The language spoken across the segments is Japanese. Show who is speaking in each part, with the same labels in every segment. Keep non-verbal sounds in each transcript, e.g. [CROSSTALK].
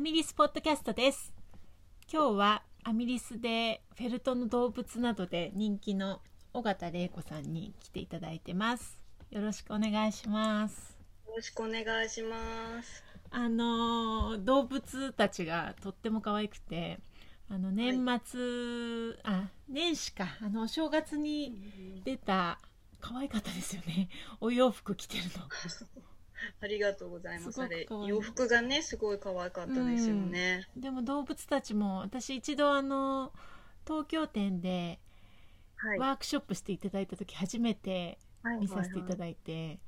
Speaker 1: アミリスポッドキャストです。今日はアミリスでフェルトの動物などで人気の尾形玲子さんに来ていただいてます。よろしくお願いします。
Speaker 2: よろしくお願いします。
Speaker 1: あの動物たちがとっても可愛くてあの年末、あ年始か。あのお正月に出た可愛かったですよね。お洋服着てるの [LAUGHS] [LAUGHS]
Speaker 2: ありがとうございます。
Speaker 1: す
Speaker 2: 洋服がねすごい可愛かったですよね。
Speaker 1: でも動物たちも私一度あの東京店で
Speaker 2: はい。
Speaker 1: ワークショップしていただいた時初めて見させていただいて、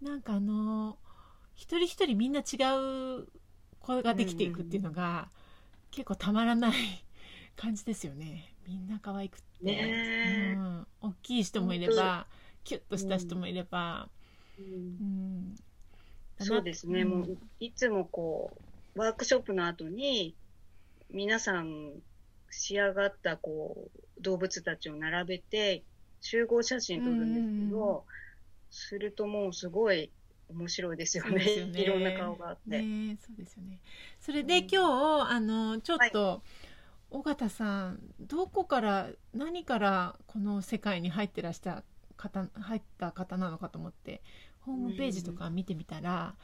Speaker 1: なんかあの一人一人みんな違う声ができていくっていうのが、結構たまらない [LAUGHS] 感じですよね。みんな可愛くって、
Speaker 2: ねえ。
Speaker 1: うん、大きい人もいればキュッとした人もいれば、
Speaker 2: うん。
Speaker 1: うん
Speaker 2: そうですね。
Speaker 1: ん。
Speaker 2: もういつもこうワークショップの後に皆さん仕上がったこう動物たちを並べて集合写真撮るんですけど、するともうすごい面白いですよね。
Speaker 1: よね。
Speaker 2: いろんな顔があって。
Speaker 1: ねそうですよね。それで、
Speaker 2: うん。
Speaker 1: 今日あのちょっと、尾形さんどこから何からこの世界に入ってらした方入った方なのかと思ってホームページとか見てみたら、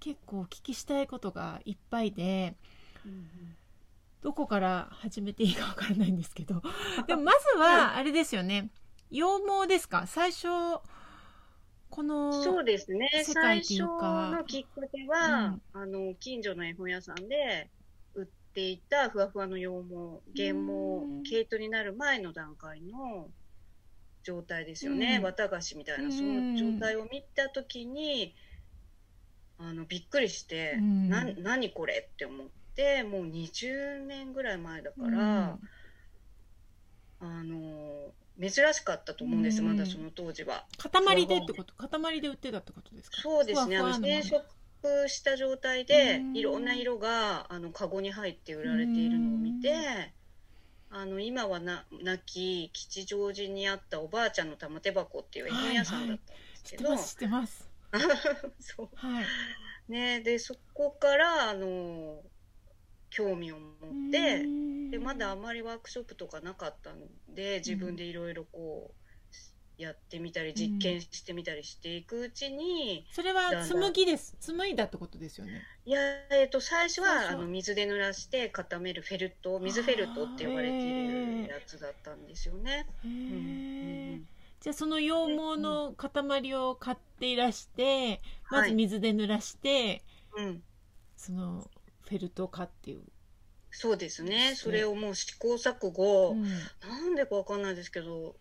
Speaker 1: 結構お聞きしたいことがいっぱいでどこから始めていいかわからないんですけど [LAUGHS] でもまずはあれですよね。羊毛ですか？最初この
Speaker 2: そうですね。
Speaker 1: 世界ってい
Speaker 2: 最初のきっかけは、あの、近所の絵本屋さんで売っていたふわふわの羊毛、原
Speaker 1: うん。
Speaker 2: 毛、毛糸になる前の段階の状態ですよね。
Speaker 1: うん。
Speaker 2: 綿菓子みたいな、
Speaker 1: うん。
Speaker 2: その状態を見たときに、あの、びっくりして、
Speaker 1: うん。
Speaker 2: な、何これって思って、もう20年ぐらい前だか
Speaker 1: うん。
Speaker 2: ら、あの、珍しかったと思うんです、
Speaker 1: うん。
Speaker 2: まだその当時は。
Speaker 1: 塊でってこと？塊で売ってたってことですか？
Speaker 2: そうですね。あの、染色した状態で
Speaker 1: うん、
Speaker 2: いろんな色が、あの、カゴに入って売られているのを見て、あの、今はな、亡き吉祥寺にあったおばあちゃんの玉手箱っていう絵本屋さんだったんですけど、
Speaker 1: 知ってます知ってます。
Speaker 2: そう。
Speaker 1: はい。
Speaker 2: ね、で、そこから、あの、興味を持って、で、まだあまりワークショップとかなかったんで、自分でいろいろこう、やってみたり、実験してみたりしていくうちに、
Speaker 1: それは紡ぎです。紡いだってことですよね。
Speaker 2: いや、えっと、最初
Speaker 1: 最初
Speaker 2: は。あの水で濡らして固めるフェルト、水フェルトって呼ばれているやつだったんですよね。
Speaker 1: へ
Speaker 2: うん
Speaker 1: えじゃあその羊毛の塊を買っていらしてまず水で濡らして
Speaker 2: うん。うん、
Speaker 1: そのフェルトを買っていう
Speaker 2: そうですね。それをもう試行錯誤、
Speaker 1: うん。
Speaker 2: なんでかわかんないですけど、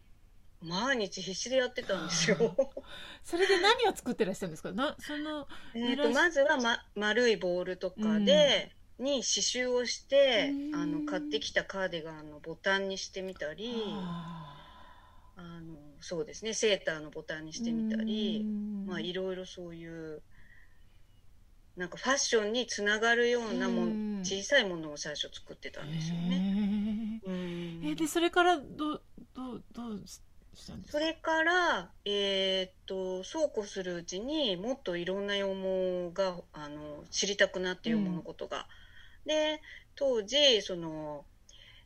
Speaker 2: 毎日必死でやってたんですよ。[LAUGHS]
Speaker 1: それで何を作ってらっしゃるんですか？なその
Speaker 2: えっ
Speaker 1: 濡らし
Speaker 2: とまずは、ま、丸いボールとかで、に刺繍をして、
Speaker 1: うん。
Speaker 2: あの買ってきたカーディガンのボタンにしてみたり、
Speaker 1: あ
Speaker 2: あのそうですねセーターのボタンにしてみたり、
Speaker 1: うん。
Speaker 2: まあいろいろそういうなんかファッションにつながるようなもん、
Speaker 1: うん。
Speaker 2: 小さいものを最初作ってたんですよね。
Speaker 1: ええでそれからどうどうどうししたんです。か
Speaker 2: それから、えーっとそうこうするうちにもっといろんな羊毛があの知りたくなって羊毛のことが。で当時その、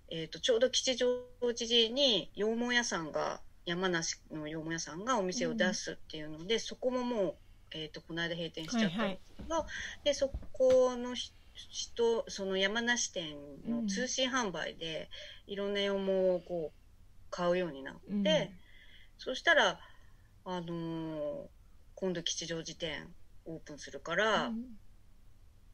Speaker 2: えーっとちょうど吉祥寺に羊毛屋さんが山梨の羊毛屋さんがお店を出すっていうので、そこももう、えーっとこの間閉店しちゃったんですけど、でそこのひ人その山梨店の通信販売で、いろんな羊毛をこう買うようになって。
Speaker 1: うん
Speaker 2: そしたら、あのー今度吉祥寺店オープンするから、
Speaker 1: うん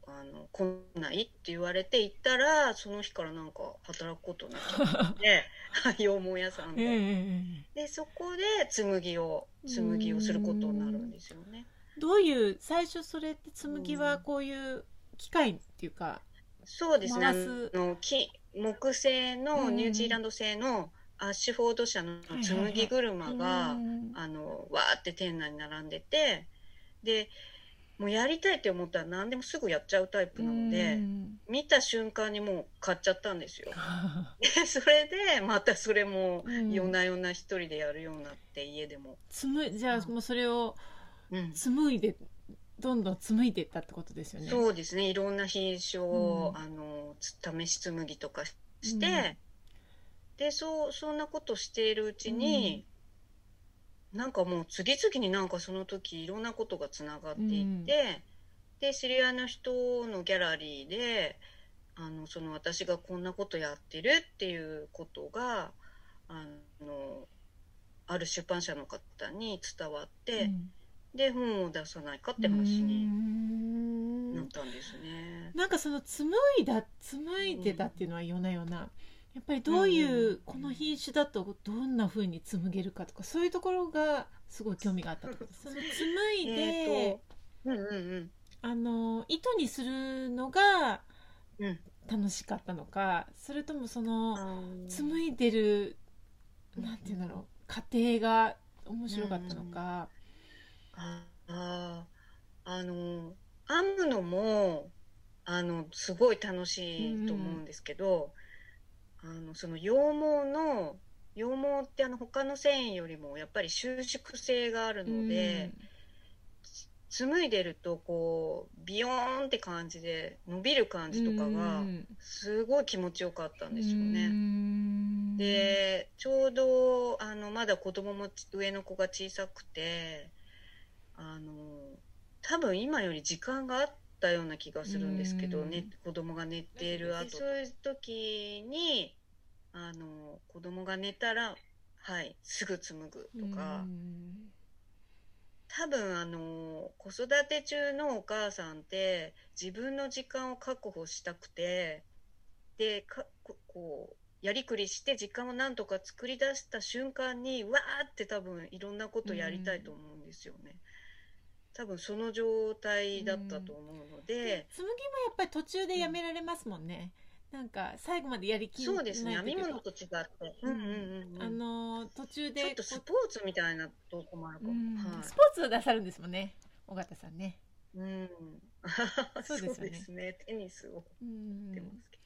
Speaker 2: あの、来ないって言われて行ったら、その日からなんか働くことになっちゃって、[LAUGHS] 羊毛屋さん
Speaker 1: ええ
Speaker 2: で。
Speaker 1: ええ
Speaker 2: で、そこで紡ぎを、紡ぎをすることになるんですよね。
Speaker 1: どういう最初それって紡ぎはこういう機械っていうか、
Speaker 2: そうですね。あの、木、木製のニュージーランド製のアッシュフォード社の紡ぎ車が、
Speaker 1: うん
Speaker 2: あの、わーって店内に並んでて、で、もうやりたいって思ったら何でもすぐやっちゃうタイプなので、
Speaker 1: うん
Speaker 2: 見た瞬間にもう買っちゃったんですよ。[LAUGHS] で、それで、またそれも
Speaker 1: うん
Speaker 2: 夜な夜な一人でやるようになって、家でも。
Speaker 1: じゃあもうそれを
Speaker 2: うん。
Speaker 1: 紡いでどんどん紡いでいったってことですよね。
Speaker 2: そうですねいろんな品種を、
Speaker 1: うん
Speaker 2: あのつ試し紡ぎとかして、でそうそんなことしているうちに、なんかもう次々になんかその時いろんなことがつながっていって、で知り合いの人のギャラリーであのその私がこんなことやってるっていうことがあのある出版社の方に伝わって、
Speaker 1: うん。
Speaker 2: で本を出さないかって話
Speaker 1: う
Speaker 2: に
Speaker 1: ん。
Speaker 2: なったんですね。
Speaker 1: なんかその紡いだ紡いでたっていうのはよなよなやっぱりどういう、
Speaker 2: うん
Speaker 1: この品種だとどんな風に紡げるかとかそういうところがすごい興味があったと。その紡いで、
Speaker 2: うんうんうん。
Speaker 1: あの糸にするのが
Speaker 2: うん。
Speaker 1: 楽しかったのかそれともその紡いでるなんていうんだろう過程が面白かったのか、
Speaker 2: あああの編むのもあのすごい楽しいと思うんですけど、あのその羊毛の羊毛ってあの他の繊維よりもやっぱり収縮性があるので、紡いでるとこうビヨーンって感じで伸びる感じとかがすごい気持ちよかったんですよね。
Speaker 1: ね
Speaker 2: でちょうどあのまだ子供もち上の子が小さくてあの多分今より時間があったような気がするんですけど、
Speaker 1: うん
Speaker 2: ね、子供が寝ている後そういう時にあの子供が寝たらはいすぐ紡ぐとか。多分あの子育て中のお母さんって自分の時間を確保したくてでこうやりくりして時間をなんとか作り出した瞬間にわーって多分いろんなことやりたいと思うんですよね。多分その状態だったと思うので、
Speaker 1: で紡ぎもやっぱり途中でやめられますもんね、なんか最後までやりきん
Speaker 2: そうですね。編み物と違って、
Speaker 1: うん
Speaker 2: うんうんうん。うん。
Speaker 1: あの途中で
Speaker 2: ちょっとスポーツみたいなとこもあるかも、
Speaker 1: うん。
Speaker 2: はい。
Speaker 1: スポーツを出さるんですもんね。尾形さんね。
Speaker 2: うん、[LAUGHS]
Speaker 1: そうですよね。
Speaker 2: ですね。テニスを。
Speaker 1: うん。
Speaker 2: やってますけど、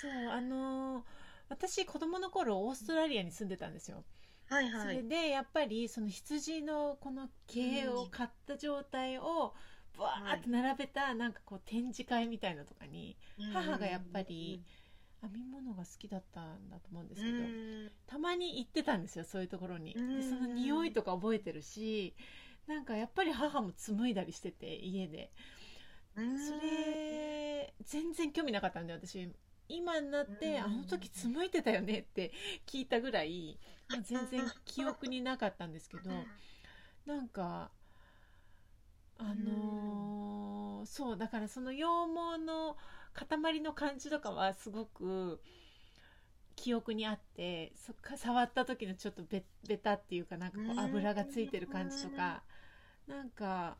Speaker 1: そうあの私子供の頃オーストラリアに住んでたんですよ、
Speaker 2: はいはい。
Speaker 1: それでやっぱりその羊のこの毛を買った状態をバーって並べたなんかこう展示会みたいなのとかに母がやっぱり編み物が好きだったんだと思うんですけど、たまに行ってたんですよそういうところに、
Speaker 2: うん。
Speaker 1: でその匂いとか覚えてるしなんかやっぱり母も紡いだりしてて家で。
Speaker 2: うん。
Speaker 1: それ全然興味なかったんで私今になって、
Speaker 2: うん。
Speaker 1: あの時紡いでたよねって聞いたぐらい、まあ全然記憶になかったんですけどなんかあのーそうだからその羊毛の塊の感じとかはすごく記憶にあってそっか触った時のちょっとベベタっていうかなんかこ
Speaker 2: う
Speaker 1: うん。油がついてる感じとかなんか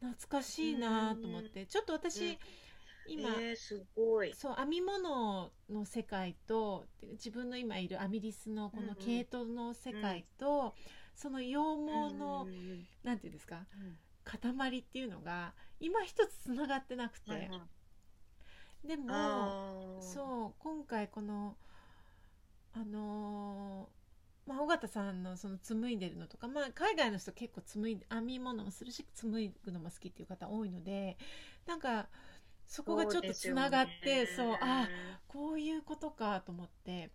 Speaker 1: 懐かしいなと思ってちょっと私
Speaker 2: うん
Speaker 1: 今
Speaker 2: えー、すごい。
Speaker 1: そう編み物の世界と自分の今いるアミリスのこの毛糸の世界と、その羊毛の、
Speaker 2: うんうんうん。
Speaker 1: なんていうんですか？
Speaker 2: うん。
Speaker 1: 塊っていうのが今一つつながってなくて、でもそう今回このあのーまあ、尾形さんのその紡いでるのとか、まあ、海外の人結構紡いで編み物もするし紡ぐのも好きっていう方多いのでなんかそこがちょっとつながってそう,、
Speaker 2: ですよね
Speaker 1: あこういうことかと思って。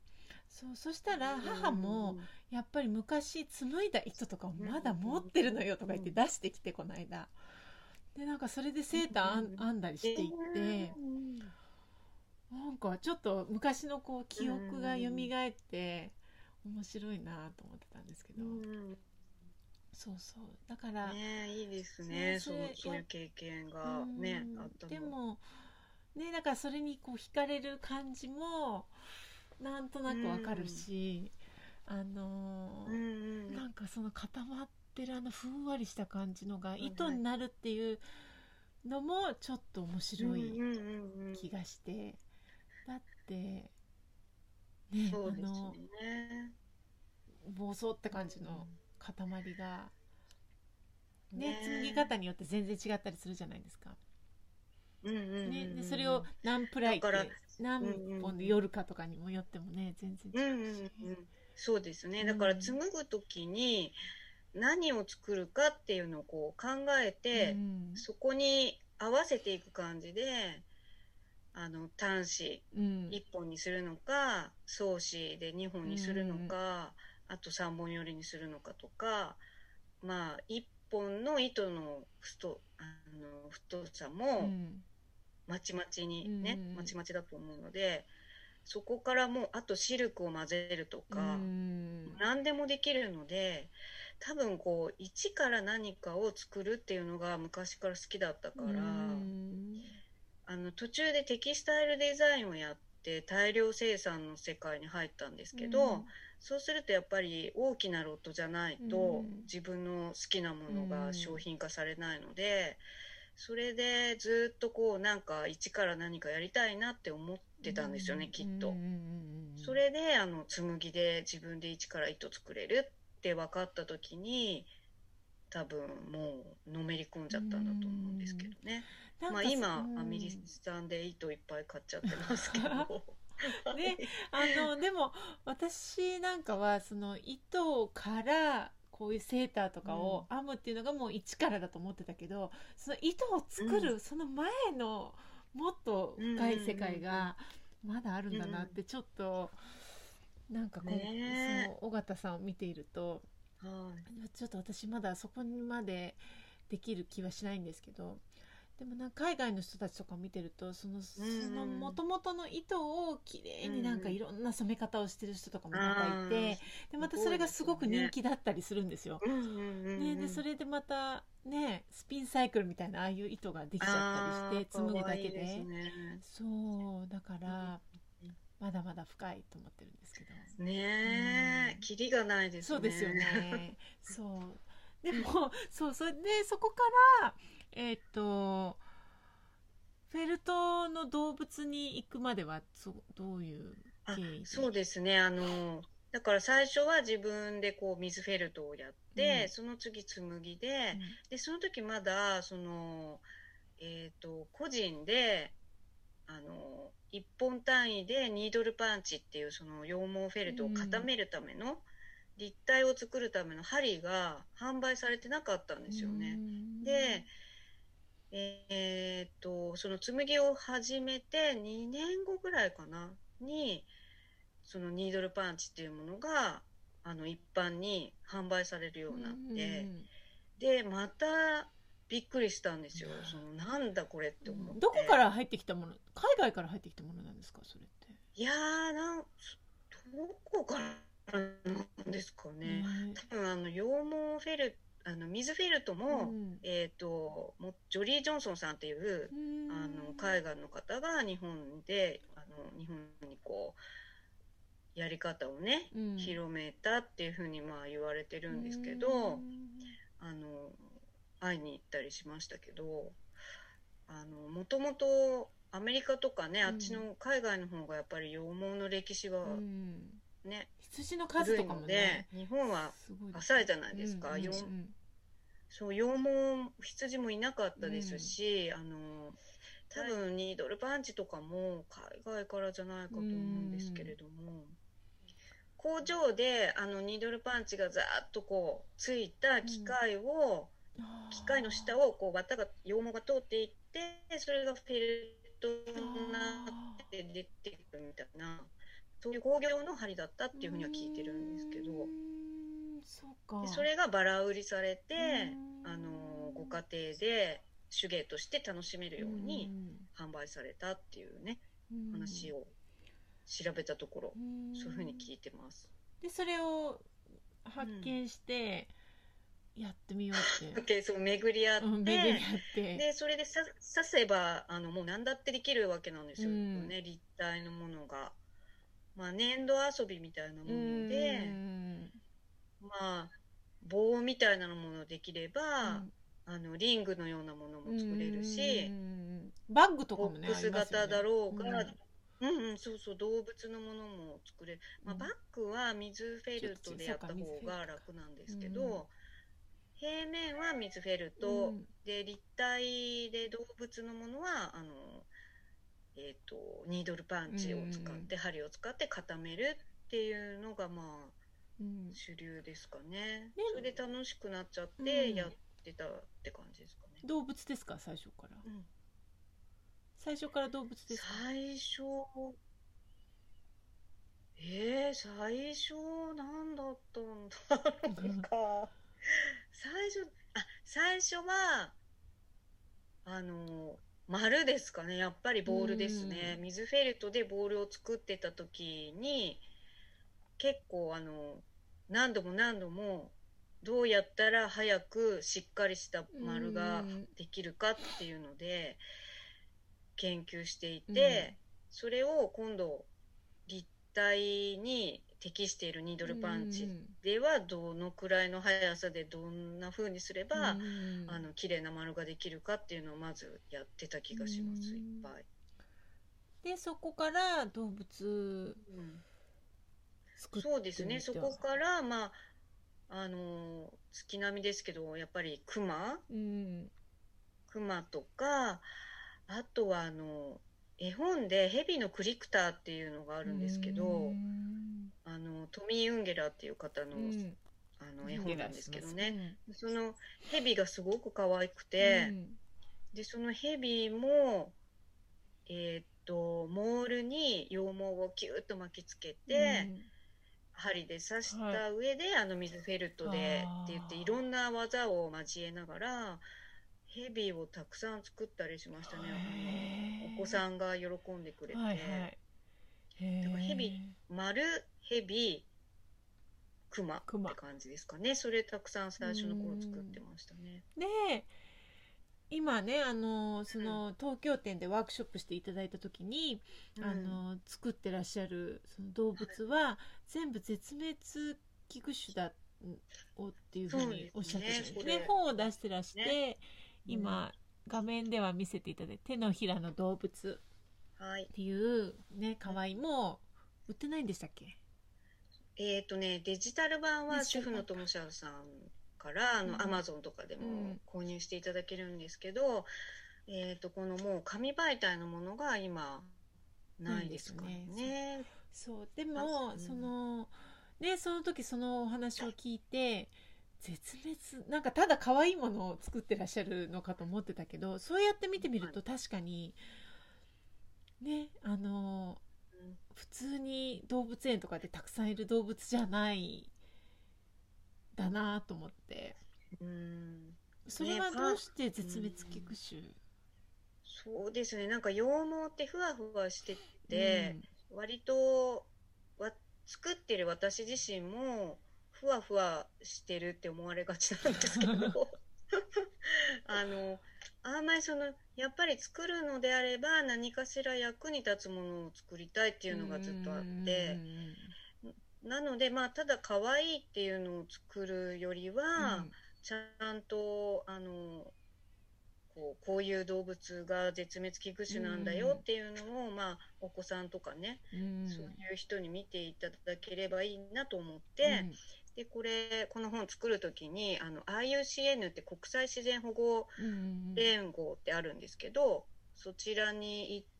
Speaker 1: そうそしたら母もやっぱり昔紡いだ糸とかをまだ持ってるのよとか言って出してきてこの間。でなんかそれでセーター編ん編んだりしていって。なんかちょっと昔のこう記憶が蘇って面白いなと思ってたんですけど。
Speaker 2: うん
Speaker 1: そうそう。だから
Speaker 2: ねいいですね。
Speaker 1: そ
Speaker 2: うそういう経験がね
Speaker 1: うん。
Speaker 2: あったの。
Speaker 1: でもねだからそれにこう惹かれる感じもなんとなくわかるし、あのー
Speaker 2: うんうん。
Speaker 1: なんかその固まってるあのふんわりした感じのが
Speaker 2: い
Speaker 1: 糸になるっていうのもちょっと面白い
Speaker 2: うんうんうんうん。
Speaker 1: 気がして、だってね
Speaker 2: そうです
Speaker 1: あの
Speaker 2: ね
Speaker 1: 暴走って感じの塊が、ね
Speaker 2: ね。
Speaker 1: 紡ぎ方によって全然違ったりするじゃないですか。
Speaker 2: うんうんうんうん
Speaker 1: ね、でそれを何プライって
Speaker 2: だから
Speaker 1: 何本で夜かとかにもよってもね全然違うし、
Speaker 2: うんうんうんそうですね。だから紡ぐ時に何を作るかっていうのをこう考えて、
Speaker 1: うん
Speaker 2: そこに合わせていく感じであの端子
Speaker 1: うん。
Speaker 2: 1本にするのか双子で2本にするのか、あと3本寄りにするのかとかまあ1本の糸の太あの太さ
Speaker 1: う
Speaker 2: も
Speaker 1: ん。
Speaker 2: まちまちにね、
Speaker 1: うん
Speaker 2: まちまちだと思うのでそこからもうあとシルクを混ぜるとか、
Speaker 1: うん。
Speaker 2: 何でもできるので多分こう一から何かを作るっていうのが昔から好きだったから、
Speaker 1: うん。
Speaker 2: あの途中でテキスタイルデザインをやって大量生産の世界に入ったんですけど、そうするとやっぱり大きなロットじゃないと
Speaker 1: うん。
Speaker 2: 自分の好きなもの
Speaker 1: うん。
Speaker 2: が商品化されないのでそれでずっとこうなんか一から何かやりたいなって思ってたんですよねきっと。それであの紬で自分で一から糸作れるって分かった時に多分もうのめり込んじゃったんだと思うんですけどね。まあ今
Speaker 1: うん。
Speaker 2: アミリさんで糸いっぱい買っちゃってますけど。[LAUGHS] [LAUGHS]
Speaker 1: ねあのでも私なんかはその糸からこういうセーターとかを編むっていうのがもう一からだと思ってたけどその糸を作るその前のもっと深い世界がまだあるんだなってちょっとなんかこう、
Speaker 2: ねえ。
Speaker 1: その尾形さんを見ていると
Speaker 2: はい。
Speaker 1: ちょっと私まだそこまでできる気はしないんですけどでもなんか海外の人たちとか見てるとそのその元々の糸をきれいになんかいろんな染め方をしてる人とかもまたいてでまたそれがすごく人気だったりするんですよ。
Speaker 2: うんうんうんうん
Speaker 1: ね、でそれでまたねスピンサイクルみたいなああいう糸ができちゃったりして紡ぐだけで
Speaker 2: すね
Speaker 1: そうだから
Speaker 2: うん
Speaker 1: まだまだ深いと思ってるんですけど。
Speaker 2: ねえ、
Speaker 1: うん
Speaker 2: キリがないですね。
Speaker 1: そうですよ。ね。そう。でも、そう、それで、そこから、えっ、と、フェルトの動物に行くまでは、そどういう
Speaker 2: あ
Speaker 1: 経緯で？
Speaker 2: そうですね。あの、だから最初は自分でこう水フェルトをやって、
Speaker 1: うん。
Speaker 2: その次紬で、
Speaker 1: うん。
Speaker 2: で、その時まだ、その、えっ、と、個人で、あの、1本単位でニードルパンチっていうその羊毛フェルトを固めるための、立体を作るための針が販売されてなかったんですよね。で、えーっと、その紬を始めて2年後ぐらいかな、に、そのニードルパンチっていうものが、あの、一般に販売されるようになって、
Speaker 1: うん
Speaker 2: で、またびっくりしたんですよ。その、なんだこれって思って。
Speaker 1: どこから入ってきたもの海外から入ってきたものなんですかそれって。
Speaker 2: いやー、なん、どこからなんですかね。多分、あの、羊毛フェル、あの、水フェルトも、
Speaker 1: うん。
Speaker 2: えーっと、ジョリー・ジョンソンさんっていう、
Speaker 1: うん。
Speaker 2: あの海外の方が日本であの日本にこうやり方をね、
Speaker 1: うん。
Speaker 2: 広めたっていうふうにまあ言われてるんですけ
Speaker 1: う
Speaker 2: ど、
Speaker 1: ん。
Speaker 2: あの会いに行ったりしましたけどあのもともとアメリカとかね、
Speaker 1: うん。
Speaker 2: あっちの海外の方がやっぱり羊毛の歴史は
Speaker 1: うん。
Speaker 2: ね、
Speaker 1: 羊の数とかもね、
Speaker 2: 日本は浅いじゃないですか、
Speaker 1: うんうん
Speaker 2: よ
Speaker 1: うん
Speaker 2: そう羊毛羊もいなかったですし、あの多分ニードルパンチとかも海外からじゃないかと思うんですけれども、工場であのニードルパンチがざーっとこうついた機械を、機械の下をこう綿が羊毛が通っていってそれがフェルトになって出てくるみたいなそういう工業の針だったっていうふうには聞いてるんですけど。でそれがバラ売りされて
Speaker 1: うん。
Speaker 2: あのご家庭で手芸として楽しめるように販売されたっていうね
Speaker 1: うん。
Speaker 2: 話を調べたところ
Speaker 1: うん。
Speaker 2: そういうふうに聞いてます。
Speaker 1: でそれを発見してやってみようって、
Speaker 2: で [LAUGHS] そう巡り合って、
Speaker 1: うん、巡り合って。
Speaker 2: でそれでさ刺せばあのもう何だってできるわけなんですよ、
Speaker 1: うん。
Speaker 2: ね立体のものが。まあ粘土遊びみたいなもので、
Speaker 1: うん
Speaker 2: まあ棒みたいなものできれば、
Speaker 1: うん。
Speaker 2: あのリングのようなものも作れるし、
Speaker 1: うんバッグとか
Speaker 2: ボ
Speaker 1: もね
Speaker 2: ックス型だろうが、うん。うん、そうそう動物のものも作れる、まあ、
Speaker 1: うん。
Speaker 2: バッグは水フェルトでやった方が楽なんですけど、平面は水フェルト、
Speaker 1: うん。
Speaker 2: で立体で動物のものはあの、えー、とニードルパンチを使って、針を使って固めるっていうのがまあ
Speaker 1: うん
Speaker 2: 主流ですかね。
Speaker 1: ね。
Speaker 2: それで楽しくなっちゃっ
Speaker 1: うん。
Speaker 2: てやってたって感じですかね、
Speaker 1: 動物ですか最初から。
Speaker 2: うん。
Speaker 1: 最初から動物ですか？
Speaker 2: 最初えー、最初なんだったんだろうか。[LAUGHS] 最初あ最初はあの丸ですかね。やっぱりボールですね。
Speaker 1: うん。
Speaker 2: 水フェルトでボールを作ってた時に結構あの何度も何度もどうやったら早くしっかりした丸が
Speaker 1: うん。
Speaker 2: できるかっていうので研究していて、それを今度立体に適しているニードルパンチ
Speaker 1: うん。
Speaker 2: ではどのくらいの速さでどんな風にすれば、
Speaker 1: うん。
Speaker 2: あの綺麗な丸ができるかっていうのをまずやってた気がします、
Speaker 1: うん
Speaker 2: いっぱい。
Speaker 1: でそこから動物
Speaker 2: そうですね。そこからまああの月並みですけどやっぱりクマ
Speaker 1: うん。
Speaker 2: クマとかあとはあの絵本で「ヘビのクリクター」っていうのがあるんですけど、
Speaker 1: うん。
Speaker 2: あのトミー・ウンゲラーっていう方の,、
Speaker 1: うん。
Speaker 2: あの絵本なんですけどね、
Speaker 1: うん
Speaker 2: そのヘビがすごく可愛くて、
Speaker 1: うん。
Speaker 2: でそのヘビもえーっとモールに羊毛をキューッと巻きつけて、針で刺した上で、あの水フェルトでって言っていろんな技を交えながらヘビをたくさん作ったりしましたね。お子さんが喜んでくれて、
Speaker 1: はいはい。
Speaker 2: だからヘビ丸ヘビクマ
Speaker 1: クマ
Speaker 2: って感じですかね。それたくさん最初の頃作ってましたね。
Speaker 1: で今ねあのその東京店でワークショップしていただいた時に、あの作ってらっしゃるその動物は全部絶滅危惧種だをっていうふうにおっしゃってたんですね。
Speaker 2: ですね
Speaker 1: 本を出してらして、
Speaker 2: ね。
Speaker 1: 今画面では見せていただいて手のひらの動物
Speaker 2: はい。
Speaker 1: っていうね可愛いも売ってないんでしたっけ？
Speaker 2: えっ、とねデジタル版は主婦の友社さんからあ
Speaker 1: うん
Speaker 2: のアマゾンとかで
Speaker 1: う
Speaker 2: も
Speaker 1: ん。
Speaker 2: 購入していただけるんですけど、えっ、とこのもう紙媒体のものが今ないですか
Speaker 1: ないです
Speaker 2: ね。
Speaker 1: そう。でも、
Speaker 2: うん。
Speaker 1: そのねその時そのお話を聞いて絶滅なんかただ可愛いものを作ってらっしゃるのかと思ってたけどそうやって見てみると確かにねあの
Speaker 2: うん。
Speaker 1: 普通に動物園とかでたくさんいる動物じゃないだなと思って。
Speaker 2: うん。
Speaker 1: それはどうして絶滅危惧種、
Speaker 2: そうですね。なんか羊毛ってふわふわしてて、割とわ作ってる私自身もふわふわしてるって思われがちなんですけど。[LAUGHS] あのあんまりそのやっぱり作るのであれば何かしら役に立つものを作りたいっていうのがずっとあってなのでまあただ可愛いっていうのを作るよりは、ちゃんとあのこうこういう動物が絶滅危惧種なんだよっていうのを、まあ、お子さんとかね、
Speaker 1: うん。
Speaker 2: そういう人に見ていただければいいなと思って、でこれこの本作る時にあの IUCN って国際自然保護
Speaker 1: うん。
Speaker 2: 連合ってあるんですけど、そちらに行って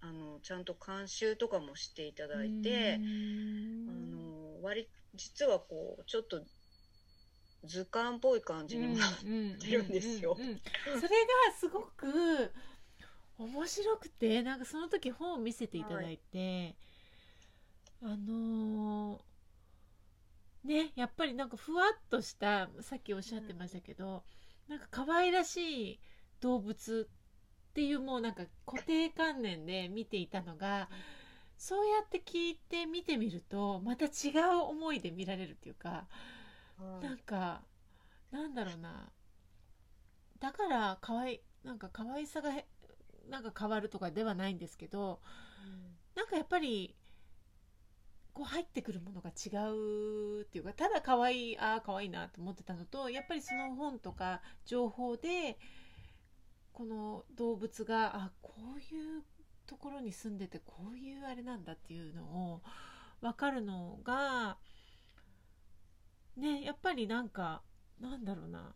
Speaker 2: あのちゃんと監修とかもしていただいて、あの割実はこうちょっと図鑑っぽい感じにもなってるんですよ。
Speaker 1: うんうんうんうんそれがすごく面白くてなんかその時本を見せていただいて、あのーねやっぱりなんかふわっとしたさっきおっしゃってましたけど、なんか可愛らしい動物っていうもうなんか固定観念で見ていたのがそうやって聞いて見てみるとまた違う思いで見られるっていうか。なんかなんだろうなだから可愛いなんか可愛さがへなんか変わるとかではないんですけどなんかやっぱりこう入ってくるものが違うっていうかただ可愛いああ可愛いなと思ってたのとやっぱりその本とか情報でこの動物があこういうところに住んでてこういうあれなんだっていうのを分かるのがねやっぱりなんかなんだろうな。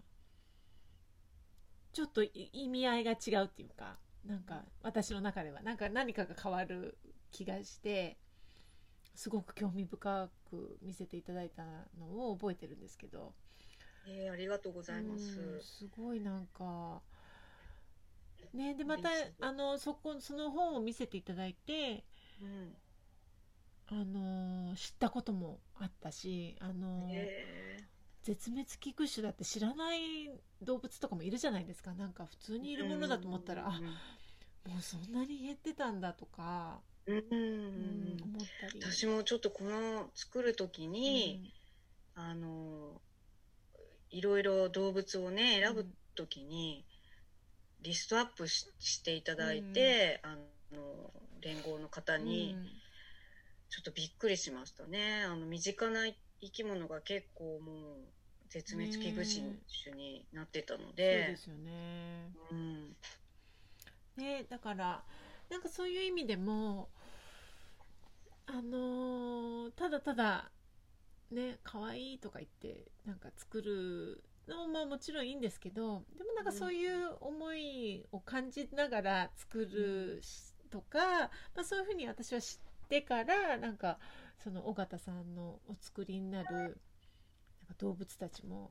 Speaker 1: ちょっとい意味合いが違うっていうかなんか私の中では。なんか何かが変わる気がしてすごく興味深く見せていただいたのを覚えてるんですけど、
Speaker 2: えーありがとうございます。
Speaker 1: うんすごいなんかねでまたあのそこその本を見せていただいて
Speaker 2: うん。
Speaker 1: あの知ったこともあったしあの、
Speaker 2: え。
Speaker 1: 絶滅危惧種だって知らない動物とかもいるじゃないですか。なんか普通にいるものだと思ったら、あ
Speaker 2: うん
Speaker 1: もうそんなに減ってたんだとか、
Speaker 2: うん。うん
Speaker 1: うん思ったり。
Speaker 2: 私もちょっとこの作る時に、あのいろいろ動物をね選ぶ時に、リストアップししていただいて、あの連合の方
Speaker 1: うん
Speaker 2: に
Speaker 1: うん
Speaker 2: ちょっとびっくりしましたね。あの身近な生き物が結構もう絶滅危惧種になってたの
Speaker 1: そう
Speaker 2: で
Speaker 1: で、すよね。
Speaker 2: うん。
Speaker 1: ねだからなんかそういう意味でもあのーただただね可愛いとか言ってなんか作るのもまあもちろんいいんですけどでもなんかそういう思いを感じながら作るしとか、まあ、そういうふうに私は知ってからなんかその尾形さんのお作りになるなんか動物たちも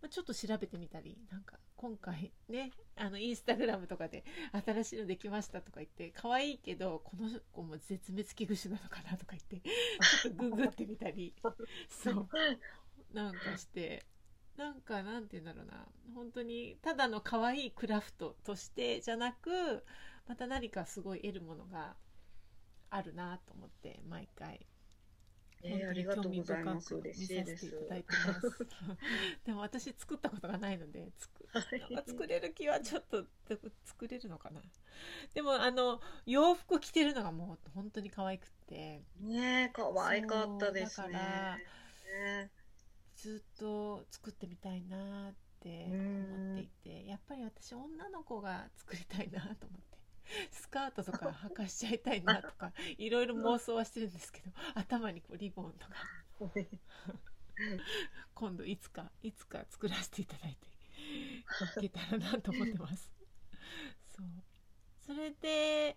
Speaker 1: まあちょっと調べてみたりなんか今回ねあのインスタグラムとかで新しいのできましたとか言って可愛いけどこの子も絶滅危惧種なのかなとか言ってちょっとググってみたり [LAUGHS] そう。なんかしてなんかなんて言うんだろうな本当にただの可愛いクラフトとしてじゃなくまた何かすごい得るものがあるなと思って毎回
Speaker 2: えーありがとうございます。嬉
Speaker 1: 見させていた。だいてます。でも私作ったことがないので作なんか作れる気はちょっと作れるのかな。でもあの洋服着てるのがもう本当に可愛くって
Speaker 2: ねえ、可愛かったですね。
Speaker 1: だから
Speaker 2: ね
Speaker 1: ずっと作ってみたいなって思っていてやっぱり私女の子が作りたいなと思って。スカートとか履かしちゃいたいなとか [LAUGHS] いろいろ妄想はしてるんですけど頭にこうリボンとか [LAUGHS] 今度いつかいつか作らせていただいていけたらなと思ってます。そうそれで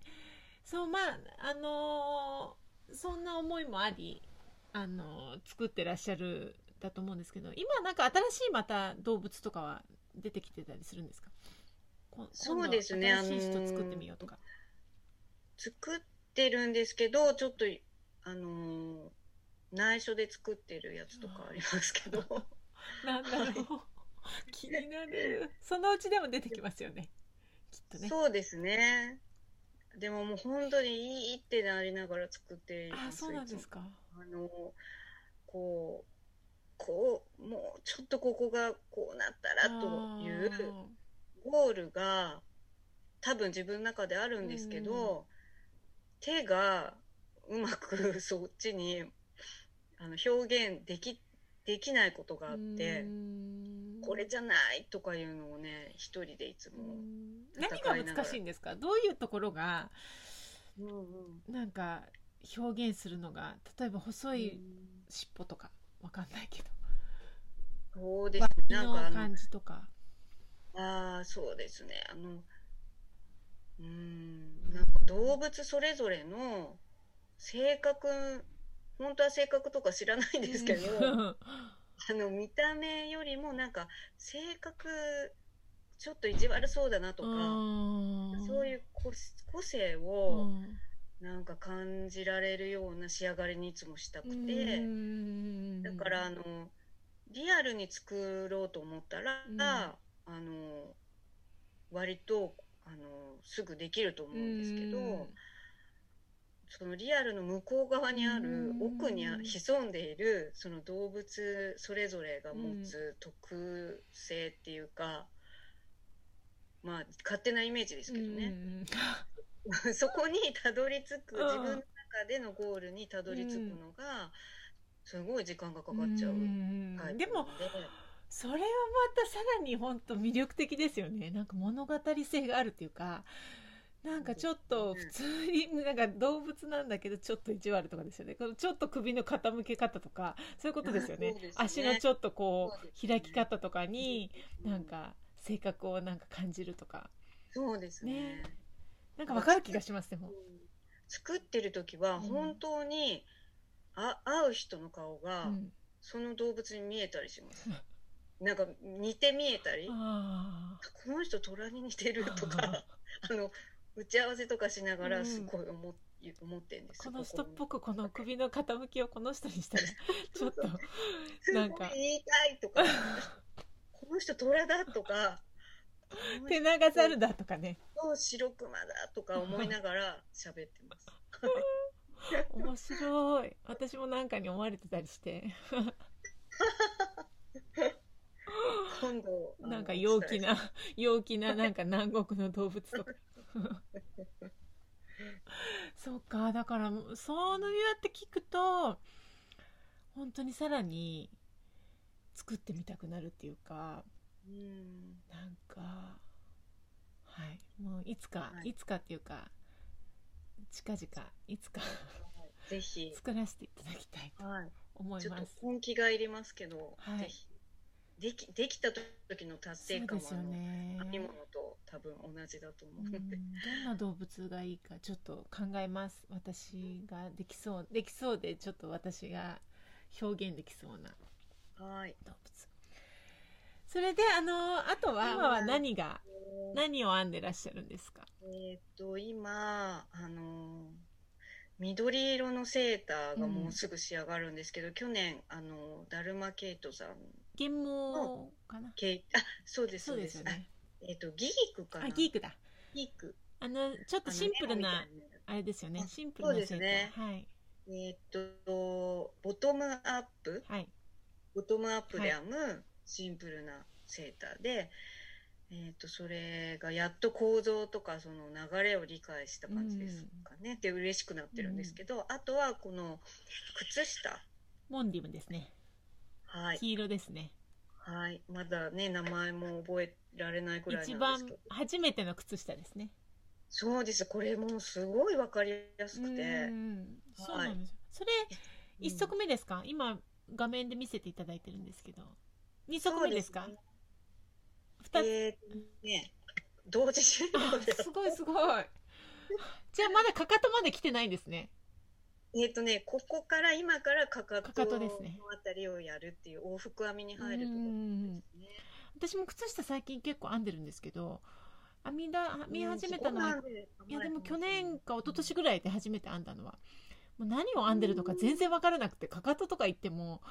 Speaker 1: そうまああのそんな思いもありあの作ってらっしゃるだと思うんですけど今なんか新しいまた動物とかは出てきてたりするんですか？こ
Speaker 2: そうですね
Speaker 1: 新しい
Speaker 2: あのー
Speaker 1: 人作ってみようとか。
Speaker 2: 作ってるんですけど、ちょっと、あのー内緒で作ってるやつとかありますけど。[LAUGHS]
Speaker 1: なんだろう気になるそのうちでも出てきますよねきっとね
Speaker 2: そうですね。でももう本当にいいってなりながら作って。
Speaker 1: あそうなんですか
Speaker 2: あの、こう、こう、もうちょっとここがこうなったらというゴールが多分自分の中であるんですけど、手がうまくそっちにあの表現でき、できないことがあって、これじゃないとかいうのをね、一人でいつも。
Speaker 1: 何が難しいんですか？どういうところが
Speaker 2: うんうん。
Speaker 1: なんか表現するのが例えば細い尻尾とかわかんないけど
Speaker 2: そうです
Speaker 1: 脇
Speaker 2: ね。なんかあの
Speaker 1: の感じとか。
Speaker 2: ああ、そうですね。あの、うーん、なんか動物それぞれの性格、本当は性格とか知らないんですけど、
Speaker 1: うん。
Speaker 2: あの、見た目よりもなんか性格、ちょっと意地悪そうだなとか、そういう個個性
Speaker 1: う
Speaker 2: を
Speaker 1: ん。
Speaker 2: なんか感じられるような仕上がりにいつもしたく
Speaker 1: う
Speaker 2: て、
Speaker 1: ん。
Speaker 2: だからあの、リアルに作ろうと思ったら、
Speaker 1: うん。
Speaker 2: あの、割と、あの、すぐできると思うんですけど、
Speaker 1: うん。
Speaker 2: そのリアルの向こう側にある
Speaker 1: うん。
Speaker 2: 奥に潜んでいるその動物それぞれが持つ特性っていうか、まあ勝手なイメージですけどね、
Speaker 1: うん [LAUGHS]
Speaker 2: そこにたどり着く
Speaker 1: うん。
Speaker 2: 自分の中でのゴールにたどり着くのがすごい時間がかかっちゃう
Speaker 1: うん
Speaker 2: タイプ
Speaker 1: で。もそれはまたさらに本当魅力的ですよね。なんか物語性があるっていうかなんかちょっと普通になんか動物なんだけどちょっと意地悪とかですよね。このちょっと首の傾け方とかそういうことですよね。[LAUGHS]
Speaker 2: ね。
Speaker 1: 足のちょっとこう開き方とかになんか性格をなんか感じるとか。
Speaker 2: そうですね。
Speaker 1: ね。なんかわかる気がしますでも。
Speaker 2: うん。作ってる時は
Speaker 1: うん。
Speaker 2: 本当に、あ会う人の顔が
Speaker 1: うん。
Speaker 2: その動物に見えたりします。なんか似て見えたり、
Speaker 1: あ
Speaker 2: この人虎に似てると
Speaker 1: あ
Speaker 2: か、[LAUGHS] あの、打ち合わせとかしなが
Speaker 1: うん。
Speaker 2: らすごい思っ思ってんです。
Speaker 1: この人っ
Speaker 2: こ
Speaker 1: ぽくこの首の傾きをこの人にしたら [LAUGHS] ちょっとなんか。
Speaker 2: 言いたいとか、[LAUGHS] この人虎だとか、
Speaker 1: 手
Speaker 2: 人
Speaker 1: 長猿だとかね。
Speaker 2: 白熊だとか思いながら喋ってます。
Speaker 1: 面白い私もなんかに思われてたりして
Speaker 2: 今度、
Speaker 1: なんか陽気。な陽気ななんか南国の動物とか [LAUGHS] そうかだからそうやって聞くと本当にさらに作ってみたくなるっていうか
Speaker 2: うん。
Speaker 1: なんかはいもういつか、
Speaker 2: はい
Speaker 1: い、つかっていうか近々いつか
Speaker 2: ぜひ、
Speaker 1: 作らせていただきたいと
Speaker 2: はい。ちょっと
Speaker 1: 思います
Speaker 2: 本気がいりますけど、
Speaker 1: はい
Speaker 2: ぜひ。でき、できた時の達成感は、
Speaker 1: ね
Speaker 2: 編み物と多分同じだと思う
Speaker 1: うん
Speaker 2: ので。
Speaker 1: どんな動物がいいかちょっと考えます私ができそうできそうでちょっと私が表現できそうな
Speaker 2: はい。
Speaker 1: それであのあとは今は。何が何を編んでらっしゃるんですか？
Speaker 2: えっ、と、今、あの、緑色のセーターがもうすぐ仕上がるんですけど、去年、あの、ダルマケイトさん、
Speaker 1: 原毛かな？
Speaker 2: ケイあ、そうです、
Speaker 1: そ
Speaker 2: そううです。す。
Speaker 1: でよね。
Speaker 2: あえっ、と、ギークかな？
Speaker 1: あギークだ。
Speaker 2: ギーク。
Speaker 1: あのちょっとシンプルな
Speaker 2: あ
Speaker 1: れですよね。
Speaker 2: あ
Speaker 1: シンプルなセーター。
Speaker 2: ね
Speaker 1: はい。
Speaker 2: えっ、と、ボトムアップ？
Speaker 1: はい。
Speaker 2: ボトムアップで編むシンプルなセーターで、えっ、と、それがやっと構造とかその流れを理解した感じですかね。で、嬉しくなってるんですけど、あとはこの靴下。
Speaker 1: モンディムですね
Speaker 2: はい。
Speaker 1: 黄色ですね
Speaker 2: はい。まだね、名前も覚えられないくらい
Speaker 1: 一番。初めての靴下ですね
Speaker 2: そうです。これもうすごいわかりやすく
Speaker 1: う
Speaker 2: て。
Speaker 1: んそう
Speaker 2: はい
Speaker 1: なんですよそれ一足目ですか、今画面で見せていただいてるんですけど二足目ですか？二つ、
Speaker 2: えーとね、同時進
Speaker 1: あ
Speaker 2: 行で。す
Speaker 1: ごいすごい。じゃあまだかかとまで来てないんですね。
Speaker 2: えっとね、ここから、今からかか
Speaker 1: か
Speaker 2: と
Speaker 1: かとですね
Speaker 2: のあたりをやるっていう往復編みに入るところ
Speaker 1: うん
Speaker 2: ですね。
Speaker 1: 私も靴下最近結構編んでるんですけど編みだ編み始めたのは、いやでも去年か一昨年ぐらいで初めて編んだのはもう何を編んでるのか全然分からなくてかかととか言っても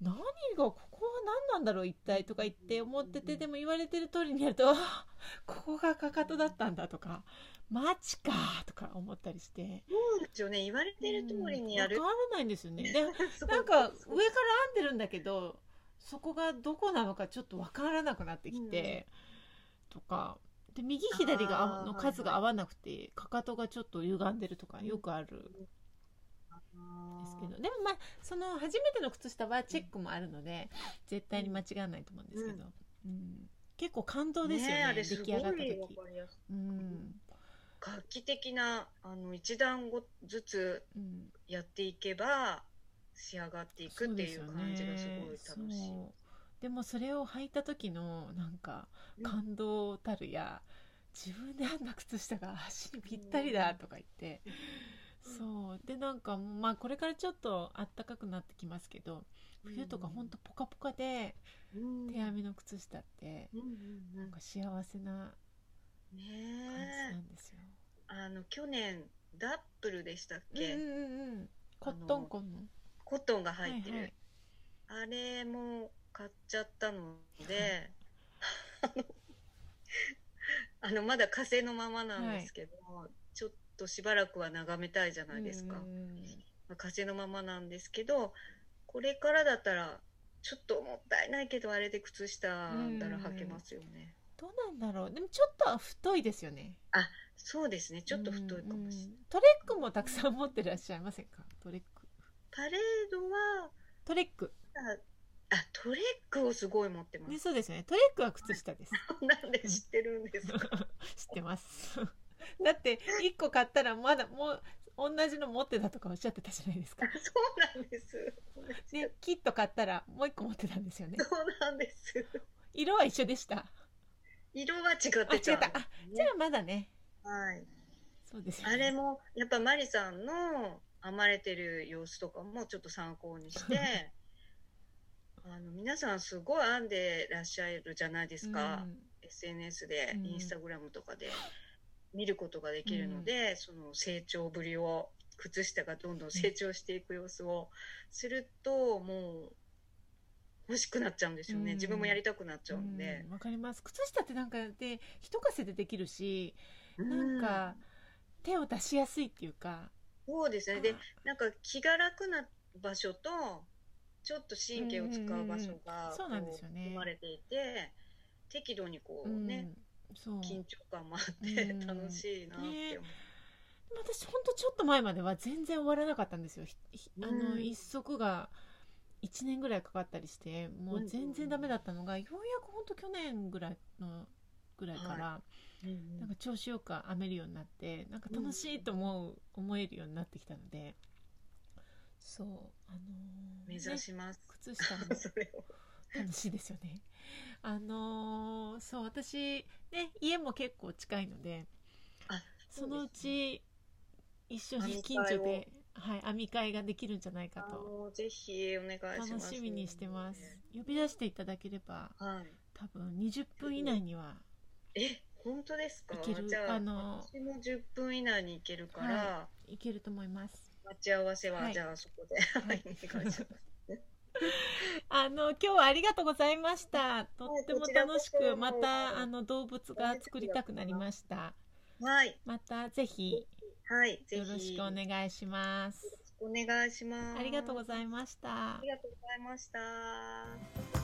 Speaker 1: 何がここは何なんだろう一体とか言って思っててでも言われてる通りにやるとあここがかかとだったんだとかマジかとか思ったりして。
Speaker 2: そうですよね。言われてる通りにやる。
Speaker 1: 分。からないんですよね。[LAUGHS] でなんか上から編んでるんだけどそこがどこなのかちょっと分からなくなってきて、とか。で右左がの数が合わなくて、かかとがちょっと歪んでるとかよくある。んですけどでもまあその初めての靴下はチェックもあるので絶対に間違わないと思うんですけど、うん。結構感動ですよね
Speaker 2: ね
Speaker 1: 出来上がった時。うん。
Speaker 2: 画期的な、あの、一段ごずつ
Speaker 1: うん。
Speaker 2: やっていけば、仕上がっていくっていう感じがすごい楽しい。
Speaker 1: そう。でもそれを履いた時のなんか感動たるや、自分で編んだ靴下が足にぴったりだとか言って、そう。でなんかまあこれからちょっとあったかくなってきますけど冬とかほんとポカポカで
Speaker 2: うん。
Speaker 1: 手編みの靴下ってなんか幸せな感じ。なんですよ。
Speaker 2: あの、去年、ダップルでしたっ
Speaker 1: うん
Speaker 2: け、
Speaker 1: うんうん。コットンコンの？
Speaker 2: コットンが入ってる。
Speaker 1: はいはい。
Speaker 2: あれも買っちゃったので、[LAUGHS] あの、まだ火星のままなんですけど、ちょっとしばらくは眺めたいじゃないですか。まあ火星のままなんですけど、これからだったら、ちょっともったいないけど、あれで靴下たら履けますよね。
Speaker 1: どうなんだろう。でもちょっとは太いですよね。
Speaker 2: そうですね。ちょっと太いかもしれない。
Speaker 1: うんトレックもたくさん持ってらっしゃいませんか？トレック。
Speaker 2: パレードは、
Speaker 1: トレック。
Speaker 2: あ、あトレックをすごい持ってます。
Speaker 1: ねそうですよね。トレックは靴下です。[LAUGHS]
Speaker 2: なんで知ってるんですか？[LAUGHS]
Speaker 1: 知ってます [LAUGHS] だって1個買ったらまだもう同じの持ってたとかおっしゃってたじゃないですか。[LAUGHS]
Speaker 2: そうなんです。
Speaker 1: でキット買ったらもう1個持ってたんですよね。
Speaker 2: そうなんです。
Speaker 1: 色は一緒でした。
Speaker 2: 色は違って
Speaker 1: あ違った。
Speaker 2: た。
Speaker 1: あじゃあまだね。
Speaker 2: はい。
Speaker 1: そうですよね。
Speaker 2: あれもやっぱマリさんの編まれてる様子とかもちょっと参考にして [LAUGHS] あの皆さんすごい編んでらっしゃるじゃないですか、
Speaker 1: うん。
Speaker 2: SNS で、
Speaker 1: うん。
Speaker 2: インスタグラムとかで見ることができるので、その成長ぶりを靴下がどんどん成長していく様子をするともう欲しくなっちゃうんですよね、
Speaker 1: うん。
Speaker 2: 自分もやりたくなっちゃうんで。
Speaker 1: うん、わかります。靴下ってなんかで一汗でできるし
Speaker 2: うん。
Speaker 1: なんか手を出しやすいっていうか。
Speaker 2: そうですね。でなんか気が楽な場所とちょっと神経を使う場所が生まれていて適度にこう
Speaker 1: うん。
Speaker 2: ね、
Speaker 1: そう。
Speaker 2: 緊張感もあって
Speaker 1: うん。
Speaker 2: 楽しいなって思う、
Speaker 1: でも私ほんとちょっと前までは全然終わらなかったんですよ。ひひあの、
Speaker 2: うん
Speaker 1: 一足が1年ぐらいかかったりしてもう全然ダメだったのが、ようやくほんと去年ぐらいのぐらいから、
Speaker 2: うん。
Speaker 1: なんか調子よく編めるようになってなんか楽しいと思う、思えるようになってきたのでそうあのー
Speaker 2: 目指します、
Speaker 1: ね靴下も [LAUGHS]
Speaker 2: それを
Speaker 1: 楽しいですよね。あのーそう私ね家も結構近いので
Speaker 2: あ
Speaker 1: そのうち一緒に近所で、はい、編み会ができるんじゃないか
Speaker 2: あ
Speaker 1: と
Speaker 2: のぜひお願いします。
Speaker 1: 楽しみにしてます。呼び出していただければ
Speaker 2: はい。
Speaker 1: 多分20分以内には
Speaker 2: え本当ですか？
Speaker 1: いける。
Speaker 2: じゃあ
Speaker 1: あの
Speaker 2: 私も10分以内に行けるから、
Speaker 1: いけると思います。
Speaker 2: 待ち合わせは、
Speaker 1: はい。
Speaker 2: じゃあそこで、はい、お願いします [LAUGHS]
Speaker 1: あの今日はありがとうございました。とっても楽しくまたあの動物が作りたくなりました。
Speaker 2: はい。
Speaker 1: またぜひ
Speaker 2: はい
Speaker 1: よろしくお願いします。
Speaker 2: お願いします。
Speaker 1: ありがとうございました。
Speaker 2: ありがとうございました